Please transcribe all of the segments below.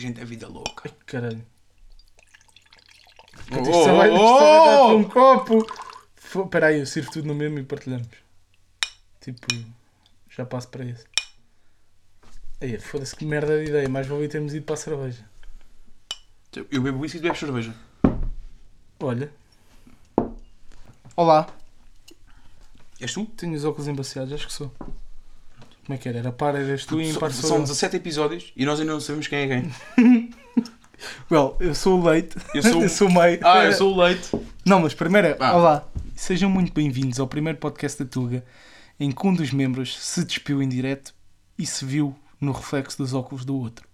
a gente é vida louca. Ai, caralho. Oh, Isto só vai oh, oh! para um copo. Espera aí, eu sirvo tudo no mesmo e partilhamos. Tipo, já passo para esse. Aí, foda-se que merda de ideia. Mais valia termos ido para a cerveja. Eu bebo isso e tu bebes cerveja. Olha. Olá. És tu? Tenho os óculos embaciados, acho que sou. Como é que era? Era par, eras tu e impar sou São eu. 17 episódios e nós ainda não sabemos quem é quem. Well, eu sou o leite. Eu sou- eu sou o meio. Ah, eu sou o leite. Não, mas primeiro, é- Ah. olá. Sejam muito bem-vindos ao primeiro podcast da Tuga, em que um dos membros se despiu em direto e se viu no reflexo dos óculos do outro.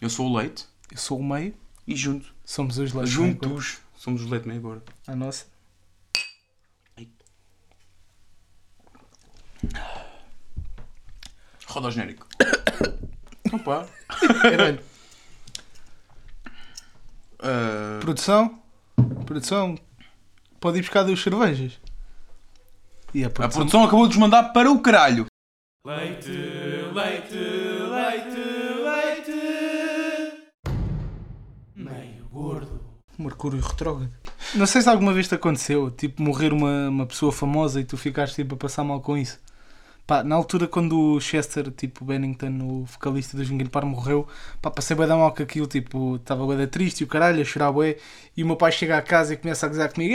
Eu sou o leite Eu sou o meio, e junto. somos os leites. Juntos somos os leite meio agora. A nossa. Roda o genérico. Opa. Caralho. Ah, Produção? Produção? Pode ir buscar duas cervejas. E a a produção? produção acabou de nos mandar para o caralho. Leite, leite, leite, leite. Meio gordo. Mercúrio retrógrado. Não sei se alguma vez te aconteceu, tipo, morrer uma, uma pessoa famosa e tu ficaste tipo a passar mal com isso. Pá, na altura quando o Chester, tipo, Bennington, o vocalista dos Linkin Park morreu, pá, passei bem da mal com aquilo, tipo, estava bem da triste e o caralho, a chorar bué, e o meu pai chega a casa e começa a gozar comigo,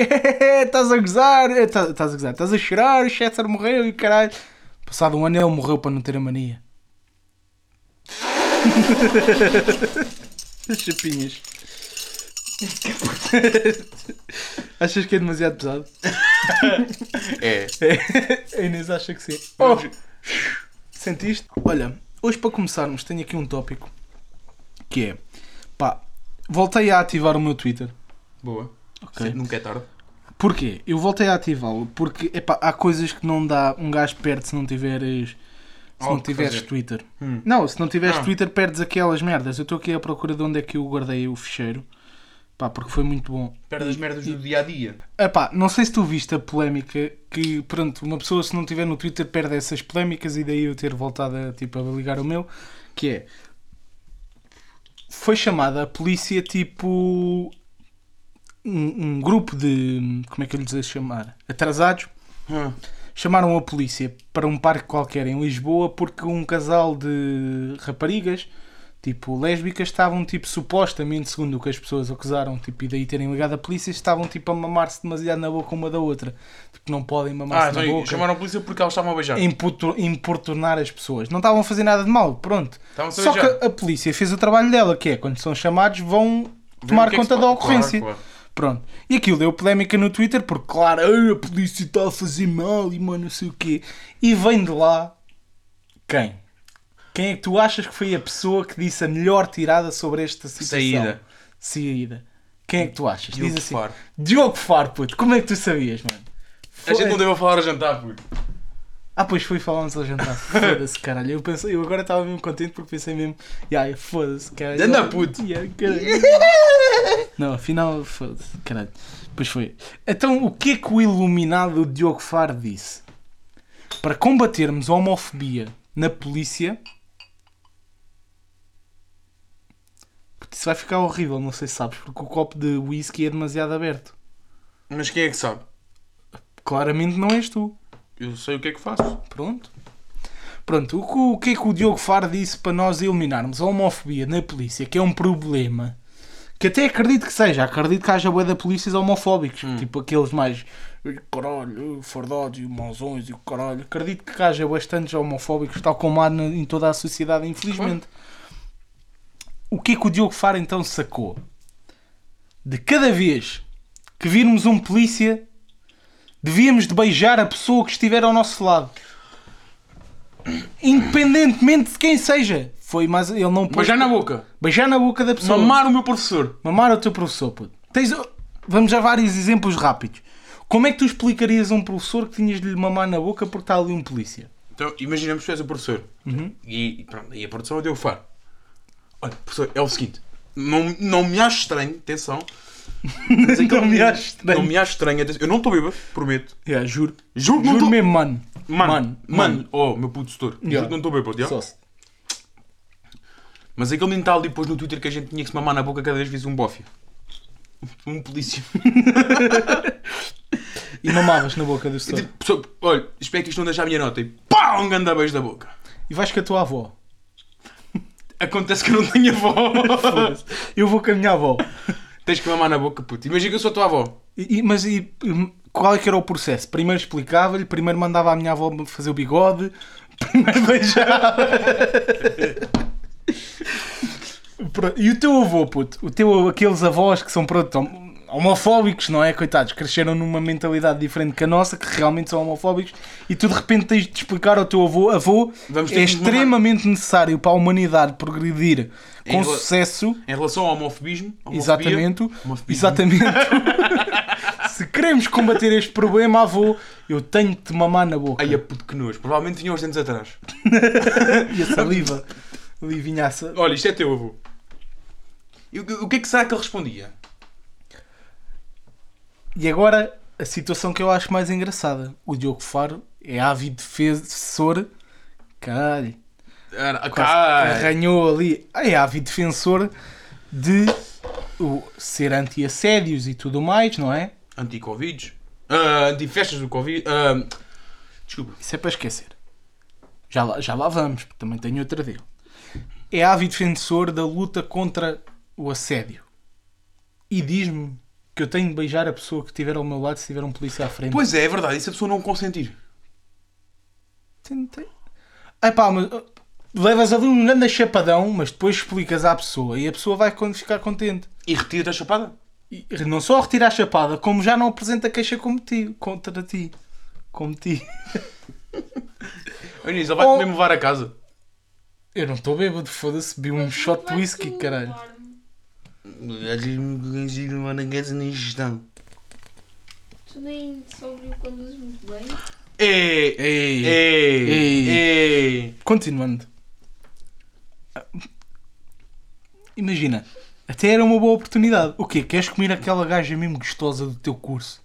estás a gozar, Eh, tá- estás a gozar, estás a chorar, o Chester morreu e o caralho. Passado um ano ele morreu para não ter a mania. As chapinhas. Achas que é demasiado pesado? É. A Inês acha que sim. Oh, sentiste? Olha, hoje para começarmos tenho aqui um tópico que é pá, voltei a ativar o meu Twitter. Boa. Ok. Sim, Nunca é tarde. Porquê? Eu voltei a ativá-lo porque epá, há coisas que não dá um gajo perde se não tiveres se não tiveres fazer. Twitter. Hum. Não, se não tiveres Ah. Twitter perdes aquelas merdas. Eu estou aqui à procura de onde é que eu guardei o ficheiro. Pá, porque foi muito bom. Perde as merdas do dia a dia. Epá, não sei se tu viste a polémica que, pronto, uma pessoa se não tiver no Twitter perde essas polémicas e daí eu ter voltado a, tipo, a ligar o meu, que é foi chamada a polícia tipo um, um grupo de como é que eu lhes ia chamar? Atrasados Hum. chamaram a polícia para um parque qualquer em Lisboa porque um casal de raparigas, tipo lésbicas, estavam tipo supostamente, segundo o que as pessoas acusaram, tipo, e daí terem ligado a polícia, estavam tipo a mamar-se demasiado na boca uma da outra. Tipo, não podem Ah, mamar-se na então boca. chamaram a polícia porque elas estavam a beijar. Importu- importunar as pessoas. Não estavam a fazer nada de mal, pronto. Só beijar. que a polícia fez o trabalho dela, que é quando são chamados vão tomar é que conta se da ocorrência. Claro, claro. Pronto. E aquilo deu polémica no Twitter porque, claro, "Ai, a polícia está a fazer mal e mano, não sei o quê. E vem de lá quem? Quem é que tu achas que foi a pessoa que disse a melhor tirada sobre esta situação? Saída. Saída. Quem é que tu achas? Diogo Diz assim. Faro. Diogo Faro, puto. Como é que tu sabias, mano? A gente Foi- não deve falar a jantar, puto. Ah, pois foi falarmos ao jantar. Foda-se, caralho. Eu, pensei, eu agora estava mesmo contente porque pensei mesmo, yeah, foda-se, caralho. Anda, puto. Yeah, caralho. Não, afinal, foda-se, caralho. Pois foi. Então, o que é que o iluminado Diogo Faro disse? Para combatermos a homofobia na polícia. Puto, Isso vai ficar horrível, não sei se sabes, porque o copo de whisky é demasiado aberto. Mas quem é que sabe? Claramente não és tu. Eu sei o que é que faço. Pronto. Pronto, o que, o que é que o Diogo Faro disse para nós eliminarmos a homofobia na polícia, que é um problema, que até acredito que seja, acredito que haja bué da polícias homofóbicos, tipo aqueles mais "Ei, caralho, fardados e mauzões e o caralho, acredito que haja bastantes homofóbicos, tal como há na- em toda a sociedade, infelizmente. O que é que o Diogo Faro então sacou? De cada vez que virmos um polícia, devíamos de beijar a pessoa que estiver ao nosso lado. Independentemente de quem seja. Foi mais ele não pôs- Beijar na boca. beijar na boca da pessoa. Mamar o meu professor. Mamar o teu professor, puto. Tens... Vamos a vários exemplos rápidos. Como é que tu explicarias a um professor que tinhas de lhe mamar na boca porque está ali um polícia? Então, imaginemos que tu és o professor. E, e pronto, e a produção deu o faro. Olha, professor, é o seguinte. Não, não me acho estranho, atenção. É Não me acho estranho. Não me acho estranho, atenção. Eu não estou bêbado, prometo. Yeah, juro. Juro não Juro tô- mesmo, mano. Mano, Mano, mano, oh, meu puto setor. Juro Yeah. que não estou bêbado, já? Só se- Mas aquele menino está ali depois no Twitter que a gente tinha que se mamar na boca cada vez que visse um bófio. Um polícia. E mamavas na boca do setor. tipo, olha, espero que isto não deixe a minha nota. E pá, um beijo da boca. E vais com a tua avó. Acontece que eu não tenho avó. Eu vou com a minha avó. Tens que mamar na boca, puto. Imagina que eu sou a tua avó. E- e- mas e, hum, qual é que era o processo? Primeiro explicava-lhe, primeiro mandava a minha avó fazer o bigode, primeiro beijava. Pronto, e o teu avô, puto, o teu, aqueles avós que são pronto, homofóbicos, não é? Coitados, cresceram numa mentalidade diferente que a nossa, que realmente são homofóbicos, e tu de repente tens de explicar ao teu avô, avô, Vamos é extremamente necessário para a humanidade progredir Em com rela- sucesso Em relação ao homofobismo. Exatamente. homofobismo. Exatamente. Se queremos combater este problema, avô, eu tenho de te mamar na boca. Ai, a puto que nojo. Provavelmente tinha os dentes atrás. E a saliva. Ali vinha a sa- Olha, isto é teu avô. O que é que será que ele respondia? E agora, a situação que eu acho mais engraçada. O Diogo Faro é ávido defensor. Caralho. Arranhou ali. É ávido defensor de ser anti-assédios e tudo mais, não é? Anti-Covid. Ah, Anti-festas do Covid. Ah, desculpa. Isso é para esquecer. Já lá, já lá vamos, porque também tenho outra dele. É ávido defensor da luta contra o assédio. E diz-me que eu tenho de beijar a pessoa que estiver ao meu lado se tiver um polícia à frente. Pois é, é verdade. E se a pessoa não consentir? Tem- Ai pá, mas uh, levas ali um grande chapadão, mas depois explicas à pessoa e a pessoa vai quando ficar contente. E retira-te a chapada? E não só retira a chapada, como já não apresenta queixa como ti, contra ti. Como ti. Olha ele vai Oh. mesmo levar a casa. Eu não estou bêbado, foda-se, bebi um shot de whisky, caralho. Tu nem sóbrio conduzes muito bem. Ei, Ei. ei, Ei. ei. Continuando. Imagina, até era uma boa oportunidade. O quê? Queres comer aquela gaja mesmo gostosa do teu curso?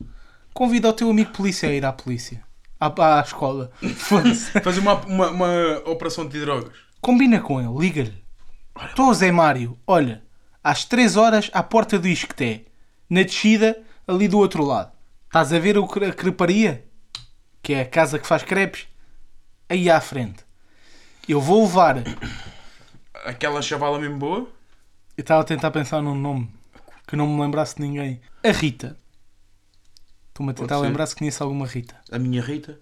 Convida o teu amigo polícia a ir à polícia. À, à escola. Foda-se. Fazer uma, uma, uma operação de drogas. Combina com ele, liga-lhe. Estou Zé Mário, olha, às 3 horas à porta do Isqueté, na descida, ali do outro lado. Estás a ver a creparia? Que é a casa que faz crepes? Aí à frente. Eu vou levar. Aquela chavala mesmo boa. Eu estava a tentar pensar num nome que não me lembrasse de ninguém. A Rita. Estou-me a tentar lembrar se conheço alguma Rita. A minha Rita.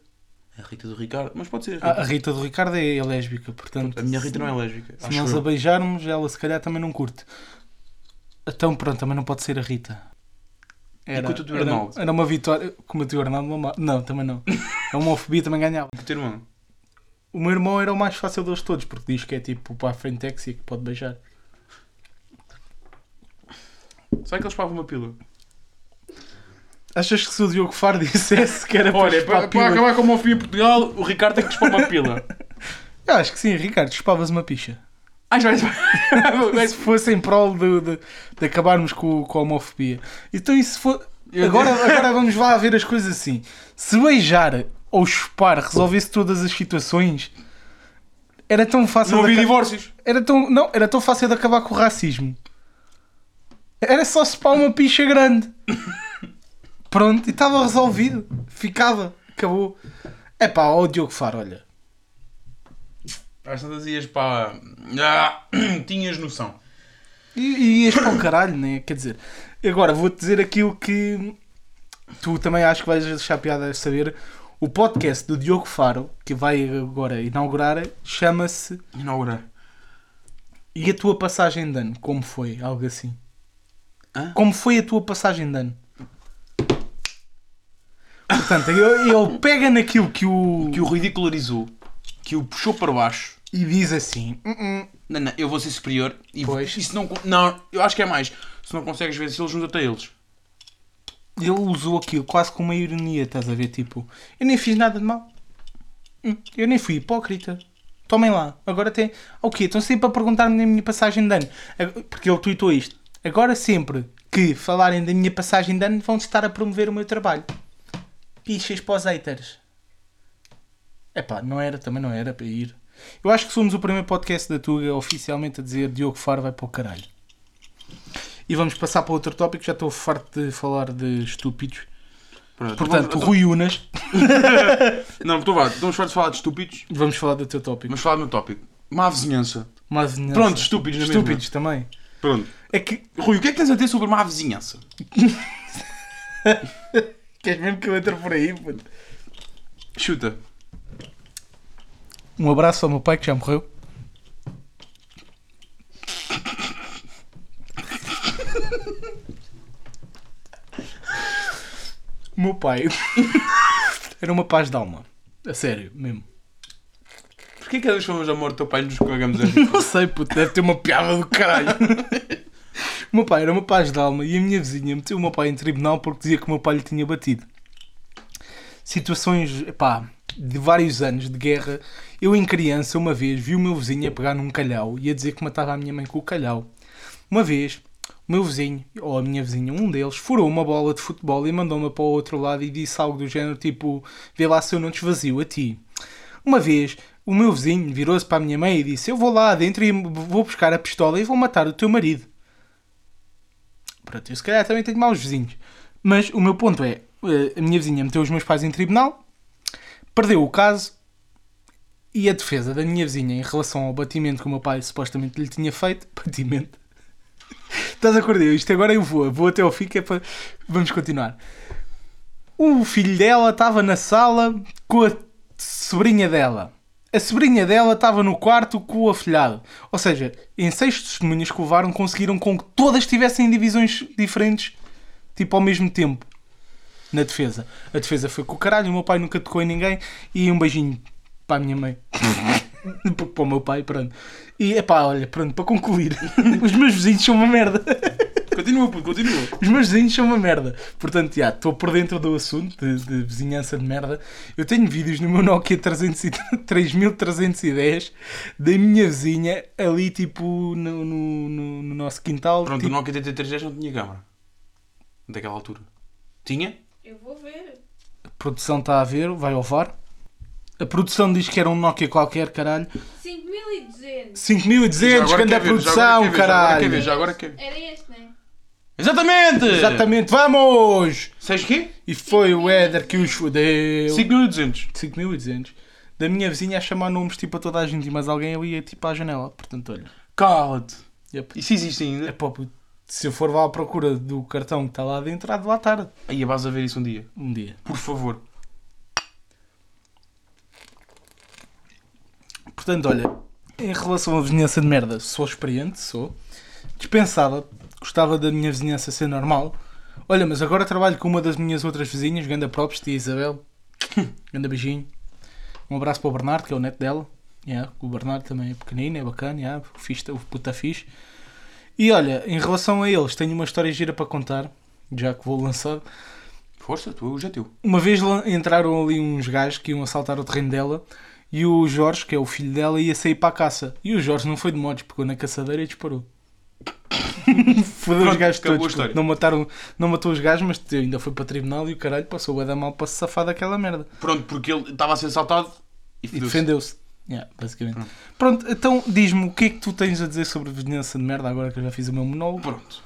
A Rita do Ricardo. Mas pode ser a A, Rita. a Rita do Ricardo é lésbica, portanto. A minha Rita não é lésbica. Se nós eu. a beijarmos, ela se calhar também não curte. Então pronto, também não pode ser a Rita. Era, com o teu era, Arnaldo? era uma vitória. Como o teu Arnaldo não, também não. A homofobia também ganhava. O teu irmão. O meu irmão era o mais fácil deles todos, porque diz que é tipo para a frente que pode beijar. Será que eles pagam uma pila? Achas que se o Diogo Faro dissesse que era para, Olha, chupar para, pila- para acabar com a homofobia em Portugal, o Ricardo tem que dispor uma pila. Eu acho que sim, Ricardo, chupavas uma picha. Vai. se fosse em prol de, de, de acabarmos com, com a homofobia. Então, se for. Agora, agora vamos lá ver as coisas assim. Se beijar ou chupar resolvesse todas as situações, era tão fácil. Não havia divórcios. era tão, não, era tão fácil de acabar com o racismo. Era só chupar uma picha grande. Pronto, e estava resolvido. Ficava. Acabou. É pá, ó Diogo Faro, olha. Às tantas ias para. Ah, tinhas noção. E, e ias para o caralho, né? Quer dizer, agora vou-te dizer aquilo que tu também acho que vais deixar piada a saber. O podcast do Diogo Faro, que vai agora inaugurar, chama-se Inaugurar. E a tua passagem de ano? Como foi? Algo assim. Hã? Como foi a tua passagem de ano? Portanto, ele, ele pega naquilo que o. Que o ridicularizou, que o puxou para baixo. E diz assim: "Hum, Não, não, eu vou ser superior. E, Pois. e se não. Não, eu acho que é mais. Se não consegues vencê-los, junta-te a eles. ele usou aquilo quase com uma ironia, estás a ver? Tipo, eu nem fiz nada de mal. Hum, Eu nem fui hipócrita. Tomem lá. Agora tem. O quê? Estão sempre a perguntar-me da minha passagem de ano. Ag- Porque ele tweetou isto. Agora sempre que falarem da minha passagem de ano vão estar a promover o meu trabalho. Pichas para os haters. Epá, não era, também não era para ir. Eu acho que somos o primeiro podcast da Tuga oficialmente a dizer Diogo Faro vai para o caralho. E vamos passar para outro tópico, já estou farto de falar de estúpidos. Pronto, Portanto, vamos- Rui Unas, Não, estou vá, estamos fartos de falar de estúpidos, vamos falar do teu tópico. mas falar do meu tópico. Má vizinhança. Má vizinhança. Pronto, estúpidos na mesma. Estúpidos também. Pronto. É que. Rui, o que é que tens a dizer sobre má vizinhança? Queres mesmo que eu entre por aí? puto? Chuta. Um abraço ao meu pai que já morreu. O meu pai era uma paz de alma. A sério, mesmo. Porquê que és famoso amor do teu pai nos cagamos a rir? Não sei, puto, deve ter uma piada do caralho. O meu pai era uma paz de alma e a minha vizinha meteu o meu pai em tribunal porque dizia que o meu pai lhe tinha batido. Situações, pá, de vários anos de guerra. Eu, em criança, uma vez vi o meu vizinho a pegar num calhau e a dizer que matava a minha mãe com o calhau. Uma vez, o meu vizinho, ou a minha vizinha, um deles, furou uma bola de futebol e mandou-me para o outro lado e disse algo do género tipo: Vê lá se eu não te esvazio a ti. Uma vez, o meu vizinho virou-se para a minha mãe e disse: Eu vou lá dentro e vou buscar a pistola e vou matar o teu marido. Pronto, eu se calhar também tenho maus vizinhos. Mas o meu ponto é: eh, a minha vizinha meteu os meus pais em tribunal, perdeu o caso e a defesa da minha vizinha em relação ao batimento que o meu pai supostamente lhe tinha feito. Batimento. Estás a acordar? Isto agora eu vou, vou até ao fim que é para. Vamos continuar. O filho dela estava na sala com a sobrinha dela. A sobrinha dela estava no quarto com o afilhado. Ou seja, em seis testemunhas que levaram, conseguiram com que todas estivessem em divisões diferentes, tipo ao mesmo tempo, na defesa. A defesa foi com o caralho, o meu pai nunca tocou em ninguém e um beijinho para a minha mãe. para o meu pai, pronto. E epá, olha, pronto, para concluir, os meus vizinhos são uma merda. Continua, puto, continua. Os meus vizinhos são uma merda. Portanto, já, estou por dentro do assunto de, de vizinhança de merda. Eu tenho vídeos no meu Nokia 300 e- 3310 da minha vizinha ali, tipo, no, no, no- no nosso quintal. Pronto, tipo, o Nokia TT310 não tinha câmara. Daquela altura. Tinha? Eu vou ver. A produção está a ver, vai ao VAR. A produção diz que era um Nokia qualquer, caralho. 5200. 5200, grande quer ver, produção, quer ver, caralho. quer ver, já agora quer ver. Era este, não é? Exatamente! Exatamente, vamos! Sabes quê? E foi o Éder que os fodeu. 5200. 5200. Da minha vizinha a chamar nomes tipo a toda a gente, mas alguém ali ia tipo à janela. Portanto, olha. Cala-te. Yep. Isso existe É ainda? pá, puto, se eu for lá à procura do cartão que está lá dentro, há de lá estar Aí vais a ver isso um dia. um dia. Por favor. Portanto, olha, em relação à vizinhança de merda, sou experiente, sou. Dispensava, gostava da minha vizinhança ser normal. Olha, mas agora trabalho com uma das minhas outras vizinhas, Ganda Props, tia Isabel. Ganda beijinho. Um abraço para o Bernardo, que é o neto dela. Yeah, o Bernardo também é pequenino, é bacana, yeah, o, fixe, o puta fixe. E olha, em relação a eles, tenho uma história gira para contar, já que vou lançar. Força, tu já teu. Uma vez entraram ali uns gajos que iam assaltar o terreno dela e o Jorge, que é o filho dela, ia sair para a caça. E o Jorge não foi de modos, pegou na caçadeira e disparou. Fodeu os gajos todos. Não, mataram, não matou os gajos, mas ainda foi para tribunal e o caralho passou a dar mal para se safar daquela merda. Pronto, porque ele estava a ser assaltado e E defendeu-se. Yeah, basicamente. Pronto, então diz-me o que é que tu tens a dizer sobre vizinhança de merda agora que eu já fiz o meu monólogo. Pronto.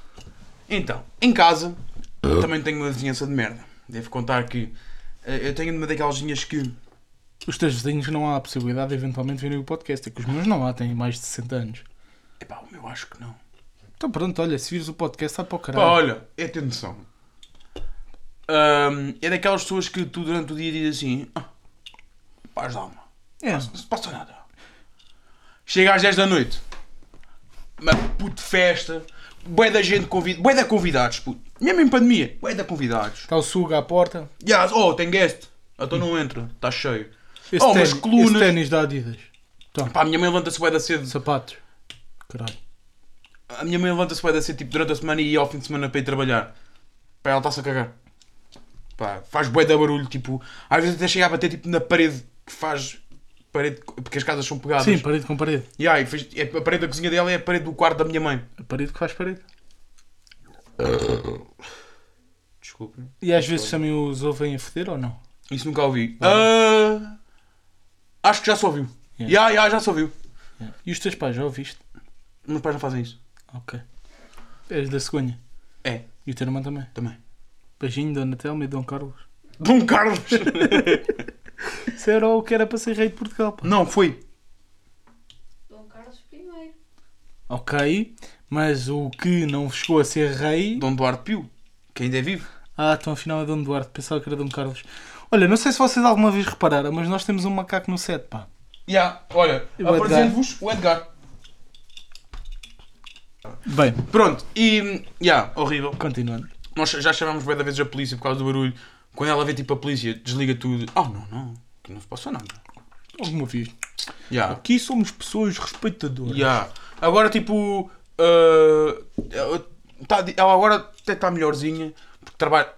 Então, em casa, também tenho uma vizinhança de merda. Devo contar que eh, eu tenho uma daquelas vizinhas que. Os teus vizinhos não há a possibilidade de eventualmente verem o podcast. É que os meus não há, têm mais de 60 anos. Epá, o meu acho que não. Então pronto, olha, se vires o podcast, sai para o Pá, caralho. olha, é ter noção. Ahm, é daquelas pessoas que tu durante o dia dizes assim: ah, paz de alma, É. não se passa nada. Chega às 10 da noite, uma puto festa, bué da gente convidada, bué da convidados, puto. Mesmo em pandemia, bué da convidados. Está o suga à porta. Yes, oh, tem guest. Então não entra, está cheio. Esse, Oh, mas ténis, colunas- esse ténis da Adidas. Toma, Pá, a minha mãe levanta-se bué da cedo. sapatos. Caralho. A minha mãe levanta-se bué da cedo tipo, durante a semana e ao fim de semana para ir trabalhar. Pá, ela está-se a cagar. Pá, faz bué da barulho, tipo, às vezes até chega a bater tipo na parede que faz parede, porque as casas são pegadas. Sim, parede com parede. E aí, fez, é, a parede da cozinha dela é a parede do quarto da minha mãe. A parede que faz parede. Desculpe. E às vezes também os ouvem a foder ou não? Isso nunca ouvi. Ah, acho que já só ouviu. Ya, ya, já se ouviu. Yeah. E os teus pais, já ouviste? Meus pais não fazem isso. Ok. És da cegonha. É, E o teu irmão também. também. Beijinho, Dona Telma e Dom Carlos. Dom Carlos! Isso era o que era para ser rei de Portugal. pá. não, foi. Dom Carlos I. Ok, mas o que não chegou a ser rei. Dom Duarte Pio, que ainda é vivo. Ah, então afinal é Dom Duarte, pensava que era Dom Carlos. Olha, não sei se vocês alguma vez repararam, mas nós temos um macaco no set, pá. Ya, olha, E o apresento-vos o Edgar. Bem, Pronto, e. Ya, horrível. continuando. Nós já chamámos bem da vez a polícia por causa do barulho. Quando ela vê tipo a polícia, desliga tudo. Oh, não, não, não se passou nada. Alguma vez. Ya. Aqui somos pessoas respeitadoras. Ya. Agora, tipo. ela tá- ela agora até está melhorzinha. Porque trabalha.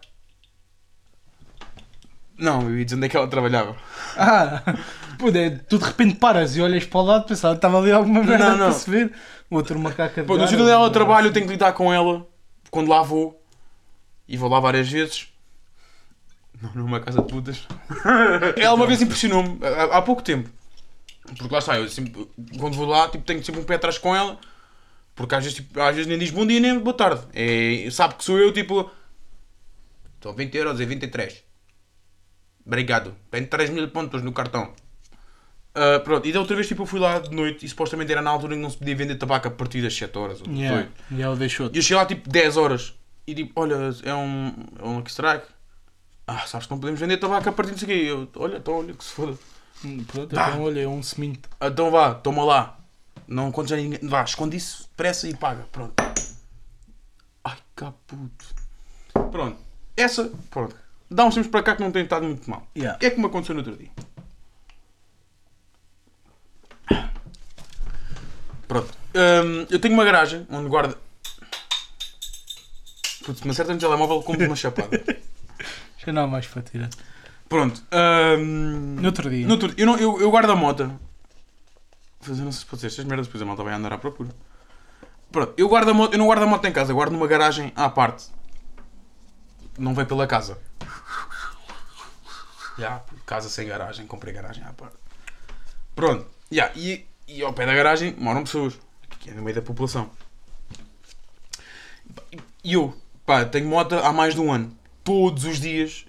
Não, eu ia dizer onde é que ela trabalhava. Ah, é, tu de repente paras e olhas para o lado, pensava que estava ali alguma merda Não, não. para se ver. Outro macaco a Pô, no sítio onde ela ou- trabalha, eu tenho que lidar com ela. Quando lá vou. E vou lá várias vezes. Não, numa casa de putas. ela uma vez impressionou-me, há, há pouco tempo. Porque lá está, eu sempre, quando vou lá, tipo, tenho sempre um pé atrás com ela. Porque às vezes, tipo, às vezes nem diz bom dia nem boa tarde. É, sabe que sou eu, tipo. Estou 20 euros e 23. Obrigado. Tenho 3 mil pontos no cartão. Ah, pronto, e da outra vez tipo, eu fui lá de noite e supostamente era na altura em que não se podia vender tabaco a partir das 7 horas ou 18. Yeah, E ela deixou-te. E eu cheguei lá tipo 10 horas e tipo, olha, é um, é um Lucky Strike. Ah, sabes que não podemos vender tabaco a partir disso aqui. Eu, olha, então olha que se foda. Hum, Pronto, Dá. então olha, é um seminto. Então vá, toma lá. Não contes a ninguém. Vá, esconde isso, depressa e paga. Pronto. Ai, caputo. Pronto. Essa, pronto. Dá uns tempos para cá que não tem estado muito mal. Yeah. O que é que me aconteceu no outro dia? Pronto. Hum, eu tenho uma garagem onde guarda. Putz, me acerta no telemóvel, como uma chapada. Já não há mais para tirar. Pronto. hum, No outro dia. no outro- eu, não, eu, eu guardo a moto. Fazer não sei se pode ser estas merdas, depois a malta vai andar à procura. Pronto, eu, guardo a moto, eu não guardo a moto em casa, eu guardo numa garagem à parte. Não vai pela casa. Já, casa sem garagem, comprei garagem à parte. Pronto, já, e, e ao pé da garagem moram pessoas, que é no meio da população. E eu, pá, tenho moto há mais de um ano. Todos os dias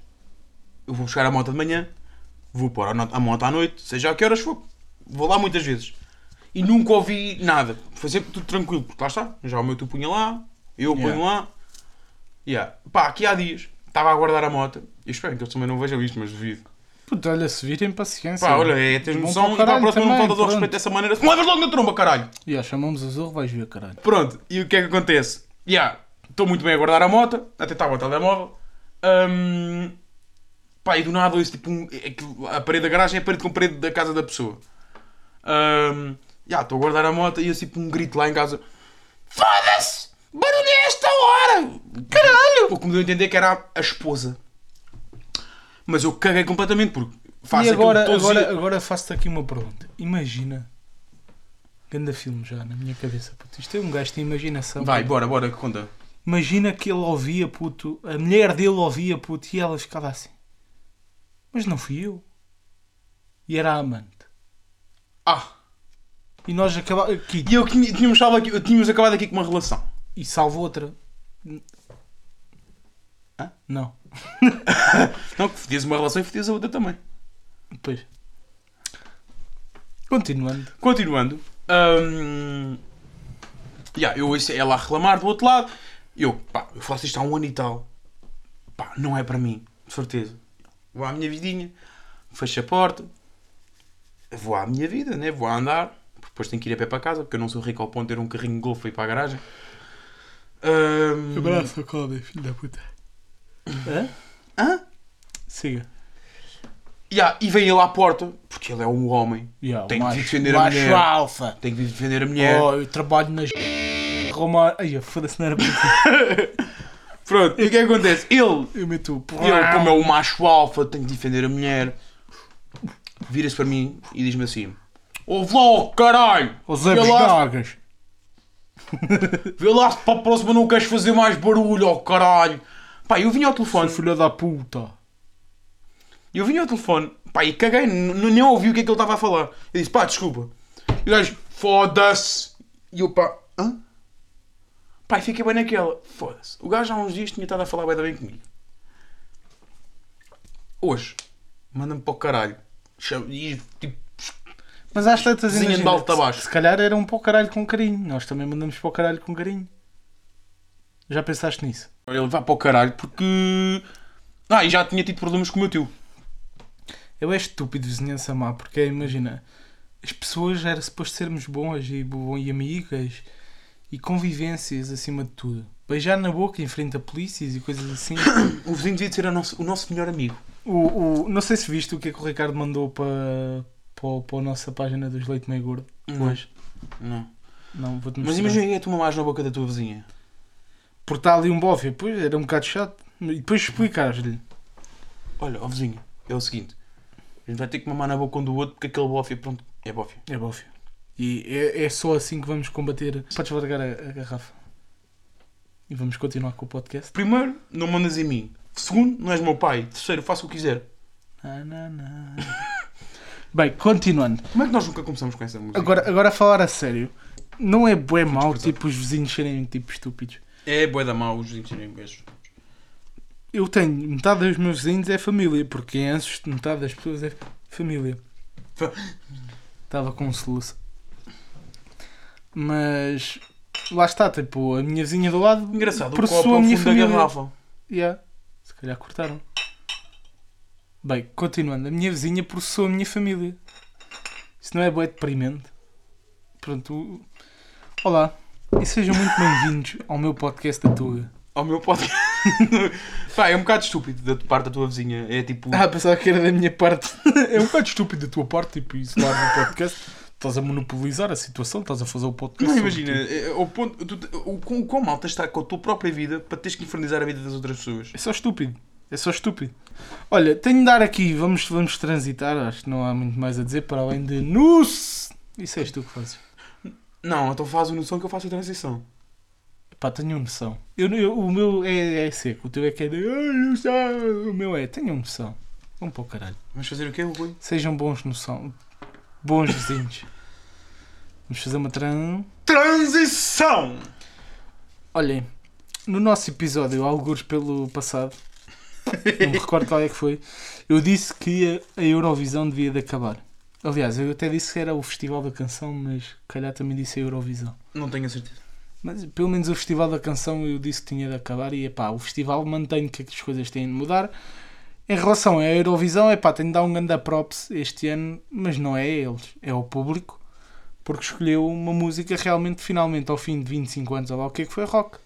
eu vou buscar a moto de manhã, vou pôr a, moto à noite, seja a que horas for. Vou lá muitas vezes. E nunca ouvi nada. Foi sempre tudo tranquilo, porque lá está. Já o meu tu punha lá, eu Yeah. ponho lá. Yeah. Pá, aqui há dias, estava a guardar a moto. Eu espero que eles também não vejam isto, mas duvido. Puto, olha, se virem paciência. Pá, olha, é Vão noção e para a próxima não também, faltas ao pronto. respeito dessa maneira. Se me levas logo na tromba, caralho! Já chamamos o Zorro, vais ver, caralho. Pronto, e o que é que acontece? Yeah, estou muito bem a guardar a moto, até estava o telemóvel. Hum, pá, e do nada ouço tipo um, é a parede da garagem é a parede com a parede da casa da pessoa. Hum, yeah, estou a guardar a moto e eu tipo um grito lá em casa. Foda-se! Barulho a esta hora! Caralho! O que me deu a entender que era a, esposa. Mas eu caguei completamente porque faço e agora, agora, dias. agora faço-te aqui uma pergunta. Imagina. Ganda filme já na minha cabeça, puto. Isto é um gajo tem imaginação. Vai, bora, bora, conta. Imagina que ele ouvia, puto. A mulher dele ouvia, puto. E ela ficava assim. Mas não fui eu. E era a amante. Ah! E nós acabamos. Aqui. E eu tínhamos, salvo aqui, tínhamos acabado aqui com uma relação. E salvo outra. Hã? Não. Não, que fodias uma relação e fodias a outra também. Pois. Continuando. Continuando. hum, yeah, eu ouço ela a reclamar do outro lado. E eu, pá, eu faço isto há um ano e tal. Pá, não é para mim, de certeza. Vou à minha vidinha, fecho a porta, vou à minha vida, né? vou a andar. Depois tenho que ir a pé para casa, porque eu não sou rico ao ponto de ter um carrinho de golfe para ir para a garagem. Hum, Abraço a coda, filho da puta. Hã? hã? Siga. Yeah, e vem ele à porta, porque ele é um homem. Yeah, Tem que defender a mulher. alfa. Tem que vir defender a mulher. Oh, eu trabalho nas. Roma. Ai, foda-se, não era para. Pronto, e o que é que acontece? Ele Eu meto. Ele, como é o macho alfa, tem que defender a mulher. Vira-se para mim e diz-me assim: Ouve lá, caralho! Os lá, Dagas. vê lá se para a próxima não queres fazer mais barulho, ó caralho! Pá, eu vinha ao Sou telefone, filho da puta. eu vinha ao telefone Pá, e caguei, nem ouvi o que é que ele estava a falar. Eu disse, pá, desculpa. E o gajo, foda-se. E eu, pá, hã? E fiquei bem naquela. Foda-se. O gajo há uns dias tinha estado a falar bem, bem comigo. Hoje, manda-me para o caralho. E, tipo, Mas às tantas de baixo. Se calhar era um para o caralho com carinho. Nós também mandamos para o caralho com carinho. Já pensaste nisso? ele vai para o caralho porque. Ah, e já tinha tido problemas com o meu tio. Eu é estúpido vizinhança má, porque imagina, as pessoas era suposto sermos boas e, bo- e amigas e convivências acima de tudo. Beijar na boca em frente a polícias e coisas assim. O vizinho devia ser o nosso, o nosso melhor amigo. o, o, não sei se viste o que é que o Ricardo mandou para, para, para a nossa página dos Leite Meio Gordo Não. hoje. Não. Não, vou-te Mas imagina que é tu mais na boca da tua vizinha. Por estar ali um bófia, pois era um bocado chato. E depois explicares-lhe. Olha, ó vizinho, é o seguinte. A gente vai ter que mamar na boca um do outro porque aquele bófia, pronto, é bófia. É bófia. E é, é só assim que vamos combater. Podes largar a, a garrafa. E vamos continuar com o podcast. Primeiro, não mandas em mim. Segundo, não és meu pai. Terceiro, faço o que quiser. Na, na, na. Bem, continuando. Como é que nós nunca começamos com essa música? Agora, agora a falar a sério. Não é bué mau, desculpa. tipo, os vizinhos serem tipo estúpidos. É bué da mal os vizinhos serem beijos. Eu tenho, metade dos meus vizinhos é família, porque em Anjos metade das pessoas é família. Fa- Estava com um soluço. Mas lá está, tipo, a minha vizinha do lado Engraçado, o copo a minha fundo da família. garrafa. Yeah. Se calhar cortaram. Bem, continuando. A minha vizinha processou a minha família. Isso não é bué deprimente? Pronto. Olá. E sejam muito bem-vindos ao meu podcast da Tuga. Ao meu podcast. Pá, é um bocado estúpido da parte da tua vizinha. É tipo. Ah, pensava que era da minha parte. é um bocado estúpido da tua parte, tipo, isso lá no podcast. Estás a monopolizar a situação, estás a fazer o podcast. Não, imagina, é, o, ponto, tu, o, quão- o quão mal tens de estar com a tua própria vida para teres que infernizar a vida das outras pessoas. É só estúpido. É só estúpido. Olha, tenho de dar aqui, vamos, vamos transitar, acho que não há muito mais a dizer, para além de NUS! Isso és tu que fazes. Não, então faz a noção que eu faço a transição. Pá, tenho noção. Eu, eu- o meu é, é seco, o teu é que é de. O meu é, tenham noção. Vão para o caralho. Vamos fazer o quê, Rui? Sejam bons noção. Bons vizinhos. Vamos fazer uma tran. Transição! Olhem, no nosso episódio, alguns pelo passado, não me recordo qual é que foi, eu disse que a, Eurovisão devia de acabar. Aliás, eu até disse que era o Festival da Canção, mas calhar também disse a Eurovisão. Não tenho a certeza. Mas pelo menos o Festival da Canção eu disse que tinha de acabar e epá, o festival mantém que as coisas têm de mudar. Em relação à Eurovisão, epá, tenho de dar um grande props este ano, mas não é a eles, é ao público, porque escolheu uma música realmente, finalmente, ao fim de 25 anos, olha lá o que é que foi rock.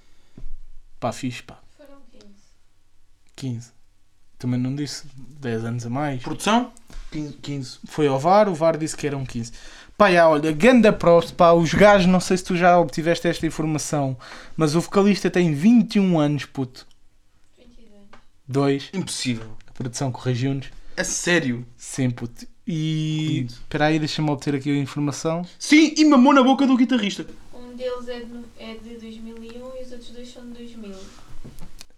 Pá, fixe, pá, Foram 15. 15. Também não disse 10 anos a mais. Produção? 15. Foi ao VAR, o VAR disse que eram 15. Pá, já, olha, ganda props, pá, os gajos, não sei se tu já obtiveste esta informação, mas o vocalista tem 21 anos, puto. 22. 2, Impossível. A produção corrigiu-nos. A sério? Sim, puto. E. Espera aí, deixa-me obter aqui a informação. Sim, e mamou na boca do guitarrista. Um deles é de, é de 2001 e os outros dois são de 2000.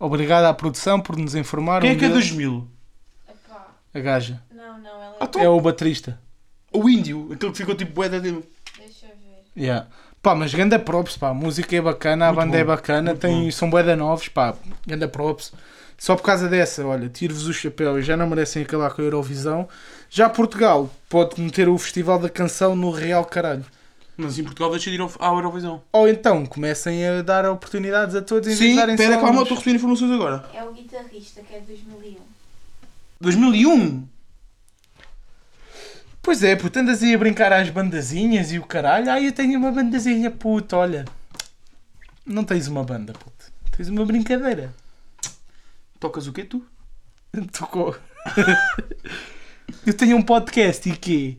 Obrigado à produção por nos informar. Quem é Um que é deles- 2000? Epá, A gaja. não, não, ela Ah, é... tô- É o baterista. O índio, aquele que ficou tipo boeda dele. Deixa eu ver. Yeah. Pá, mas ganda props, pá. A música é bacana, a Muito banda é bom, bacana, muito tem, bom. são bué da novos, pá. Ganda props. Só por causa dessa, olha, tiro-vos o chapéu e já não merecem acabar com a Eurovisão. Já Portugal pode meter o Festival da Canção no real caralho. Mas em Portugal deixa de ir à Eurovisão. Ou então comecem a dar oportunidades a todos em vez de Sim, espera, calma, estou a receber informações agora. É o guitarrista que é de 2001. 2001? Pois é, puto, andas aí a brincar às bandazinhas e o caralho. Ah, eu tenho uma bandazinha, puto, olha. Não tens uma banda, puto. Tens uma brincadeira. Tocas o quê, tu? Tocou. eu tenho um podcast e quê?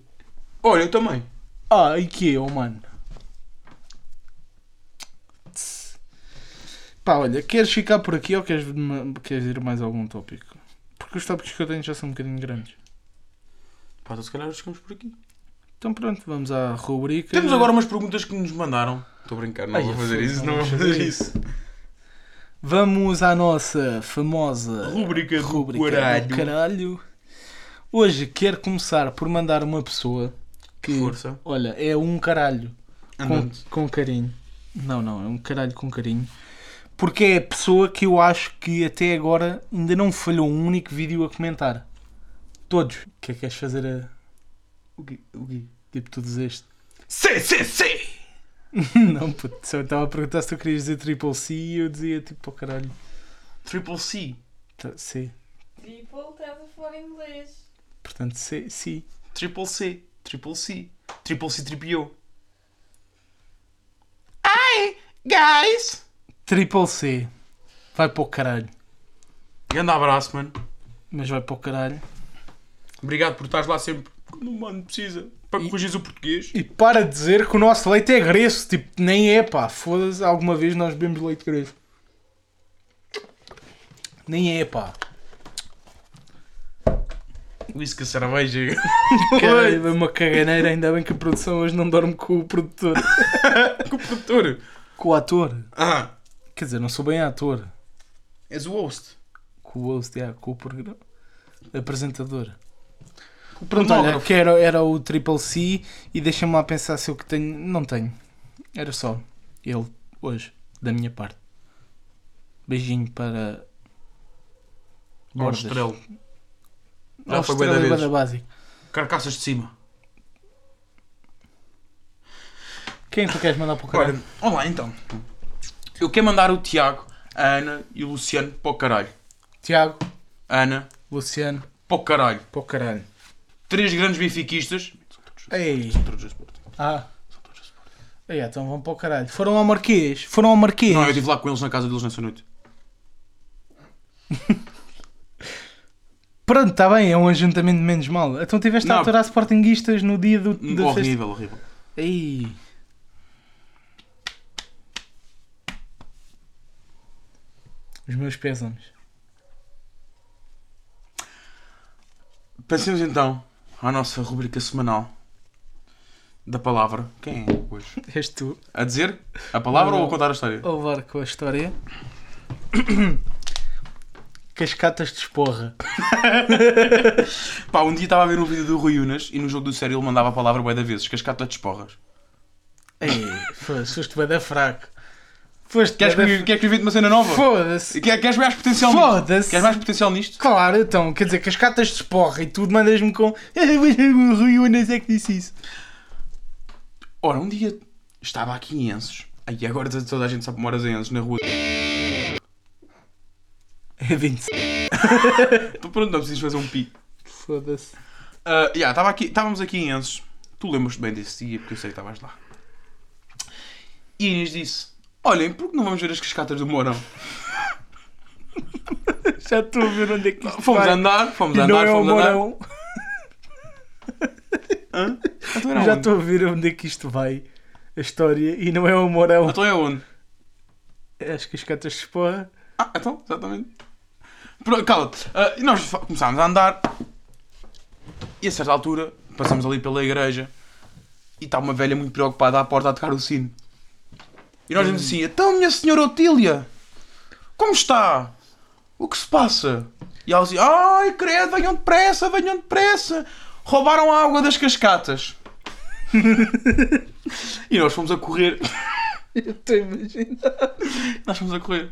Olha, eu também. Ah, e quê, oh mano? Pá, olha, queres ficar por aqui ou queres, queres ir a mais algum tópico? Porque os tópicos que eu tenho já são um bocadinho grandes. Pá, então se calhar ficamos por aqui. Então pronto, vamos à rubrica. Temos agora umas perguntas que nos mandaram. Estou a brincar, não Ai, vou fazer foda-se, isso, não vou fazer isso. Vamos à nossa famosa Rubrica do rubrica caralho. do caralho, Hoje quero começar por mandar uma pessoa que, Força. olha, é um caralho com, com carinho. Não, não, é um caralho com carinho. Porque é a pessoa que eu acho que até agora ainda não falhou um único vídeo a comentar. Todos. O que é que queres fazer a. O quê? O quê? Tipo, tu dizeste. C, C, C! não, puto, só eu estava a perguntar se tu querias dizer triple C e eu dizia tipo, oh caralho. Triple C. Tá, C. People, estás a falar inglês. Portanto, C, C. Triple C. Triple C. Triple C tripiou. Hi, guys! Triple C. Vai para o caralho. Grande abraço, mano. Mas vai para o caralho. Obrigado por estares lá sempre quando o mano precisa. Para corrigir o português. E para dizer que o nosso leite é gresso. Tipo, nem é pá. Foda-se, alguma vez nós bebemos leite gresso. Nem é pá. Whisky, cerveja. Caralho, uma caganeira. Ainda bem que a produção hoje não dorme com o produtor. Com o produtor. Com o ator. Ah, Quer dizer, não sou bem ator. és o host. Com o host, é, com o programa. Apresentador. O Pronto, olha, que era, era o Triple C e deixa-me lá pensar se eu que tenho. Não tenho. Era só ele, hoje, da minha parte. Beijinho para. Ao Bordas. estrelo. Já foi Estrela bué da. Bada Básico. Carcaças de cima. Quem é que tu queres mandar para o caralho? Olha, olá então. Eu quero mandar o Tiago, a Ana e o Luciano para o caralho. Tiago, Ana, Luciano, para o caralho. para o caralho. Três grandes benfiquistas. Ei, São todos do Sporting. ah. Ei, então vão para o caralho. Foram ao Marquês. Foram ao Marquês. Não, eu estive lá com eles na casa deles nessa noite. Pronto, está bem, é um ajuntamento menos mal. Então tiveste a Não. aturar sportinguistas no dia do, festa. horrível, horrível. Ei. Os meus pésames. Passemos então à nossa rubrica semanal da palavra. Quem é hoje? És tu. A dizer a palavra Não. ou a contar a história? A levar com a história. Cascatas de esporra. Pá, um dia estava a ver um vídeo do Rui Unas e no jogo do sério ele mandava a palavra bué da vezes. Cascata de esporras. Ei, foste bem da fraco. Foste Queres bué que, da- queres que invente uma cena nova? Foda-se. Quer- Queres mais potencial nisto? Foda-se. Queres mais potencial nisto? Claro, então, quer dizer, cascatas de esporra e tudo mandas-me com. O Rui Unas é que disse isso. Ora, um dia estava aqui em Ensos. Aí agora toda a gente sabe que moras em Ensos, na rua. É 25. Então pronto, não precisas fazer um pi. Foda-se. Ah, yeah, aqui, estávamos aqui em Ensos. Tu lembras-te bem desse dia, porque eu sei que estavas lá. E Inês disse: Olhem, por que não vamos ver as cascatas do Mourão? Já estou a ver onde é que isto Fomos vai. andar, fomos E andar, não é o fomos andar. Mourão. Hã? Então era Já onde? estou a ver onde é que isto vai. A história. E não é o Mourão. Então é onde? É as cascatas de esporra. Ah, então, exatamente. Pronto, Cala-te. Ah, e nós fa- começámos a andar e a certa altura passamos ali pela igreja e está uma velha muito preocupada à porta a tocar o sino. E nós dizemos assim: Então, minha senhora Otília, como está? O que se passa? E ela assim: Ai, credo, venham depressa, venham depressa. Roubaram a água das cascatas. e nós fomos a correr. Eu estou a imaginar. Nós fomos a correr.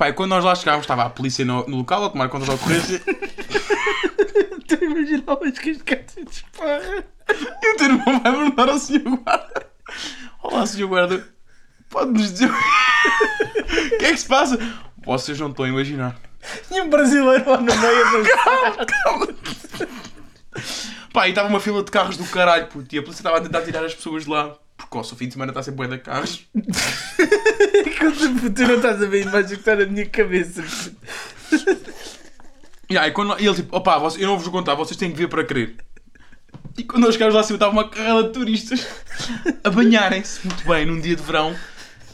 E quando nós lá chegámos, estava a polícia no, no local a tomar conta da ocorrência. Estou a imaginar as cascatas de esporra. E o teu irmão vai perguntar ao senhor guarda: Olá, senhor guarda, pode-nos dizer o que é que se passa? Vocês não estão a imaginar. E um brasileiro lá no meio. Pá, e estava uma fila de carros do caralho, puto, e a polícia estava a tentar tirar as pessoas de lá. Porque ao seu fim de semana está sempre bué de carros. Tu não estás a ver a imagem que está na minha cabeça. E aí, quando, e ele tipo, opá, vocês- eu não vos vou contar, vocês têm que ver para crer. E quando nós chegámos lá acima, estava uma carrela de turistas a banharem-se muito bem num dia de verão,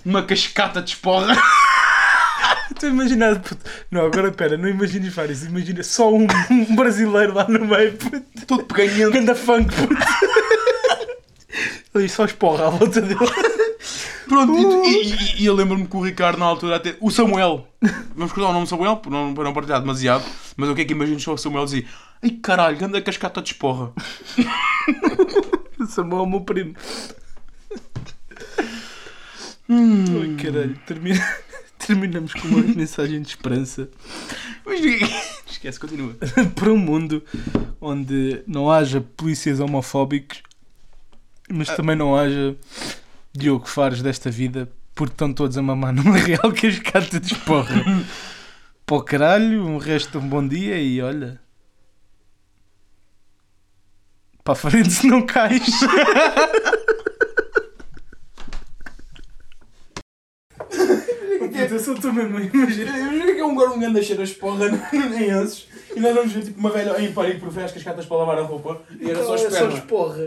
numa cascata de esporra. Estou a imaginar. puto. Não, agora pera, não imagines vários. Imagina só um, um brasileiro lá no meio. puto. Todo peganhento. Ganda funk. puto. Ali só esporra à volta dele. Pronto, e, e, e- e eu lembro-me que o Ricardo na altura até. O Samuel. Vamos cortar o nome Samuel, para não, para não partilhar demasiado. Mas o que é que imagino só o Samuel dizia? Ai caralho, anda cascata de esporra. Samuel é o meu primo. Hum. Ai caralho, termina... terminamos com uma mensagem de esperança Mas esquece, continua. para um mundo onde não haja polícias homofóbicos, mas também não haja Diogo Fares desta vida, porque estão todos a mamar numa real cascata de esporra. Para o caralho, um resto de um bom dia e olha. Para a frente se não cais. Eu só estou mesmo a imaginar. Imagina que é um um grande a cheiro as porra nem esses. E nós vamos ver tipo uma velha em pânico porque foi às cascatas para lavar a roupa e era só Olha esperma. esporra.